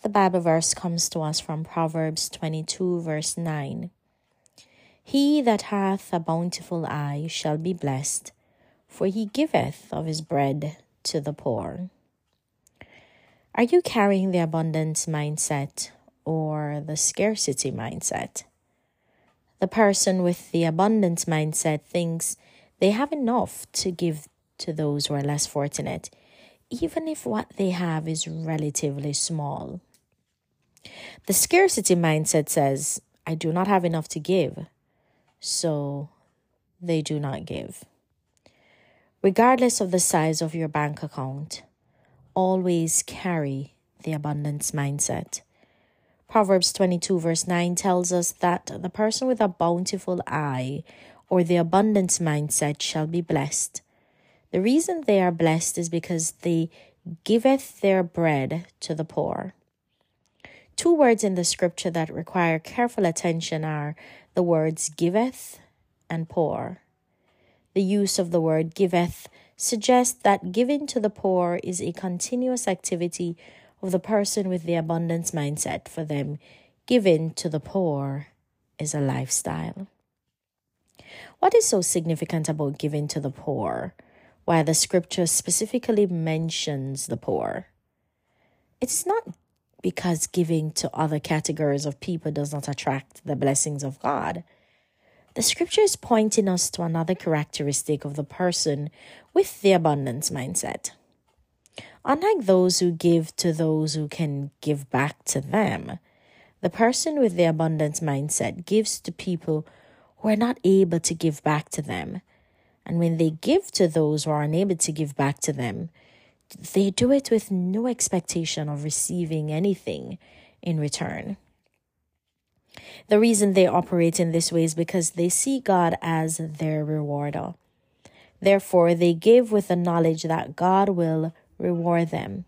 The Bible verse comes to us from Proverbs 22, verse 9. He that hath a bountiful eye shall be blessed, for he giveth of his bread to the poor. Are you carrying the abundance mindset or the scarcity mindset? The person with the abundance mindset thinks they have enough to give to those who are less fortunate, even if what they have is relatively small. The scarcity mindset says, I do not have enough to give, so they do not give. Regardless of the size of your bank account, always carry the abundance mindset. Proverbs 22, verse 9 tells us that the person with a bountiful eye or the abundance mindset shall be blessed. The reason they are blessed is because they giveth their bread to the poor. Two words in the scripture that require careful attention are the words giveth and poor. The use of the word giveth suggests that giving to the poor is a continuous activity of the person with the abundance mindset. For them, giving to the poor is a lifestyle. What is so significant about giving to the poor? Why the scripture specifically mentions the poor? It's not because giving to other categories of people does not attract the blessings of God. The scripture is pointing us to another characteristic of the person with the abundance mindset. Unlike those who give to those who can give back to them, the person with the abundance mindset gives to people who are not able to give back to them. And when they give to those who are unable to give back to them, they do it with no expectation of receiving anything in return. The reason they operate in this way is because they see God as their rewarder. Therefore, they give with the knowledge that God will reward them.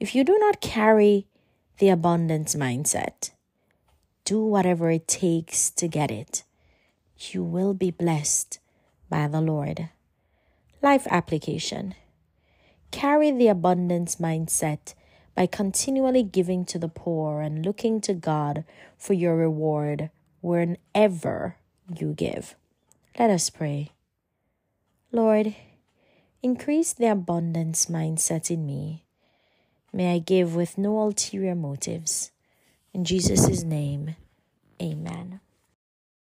If you do not carry the abundance mindset, do whatever it takes to get it. You will be blessed by the Lord. Life application. Carry the abundance mindset by continually giving to the poor and looking to God for your reward whenever you give. Let us pray. Lord, increase the abundance mindset in me. May I give with no ulterior motives. In Jesus' name, amen.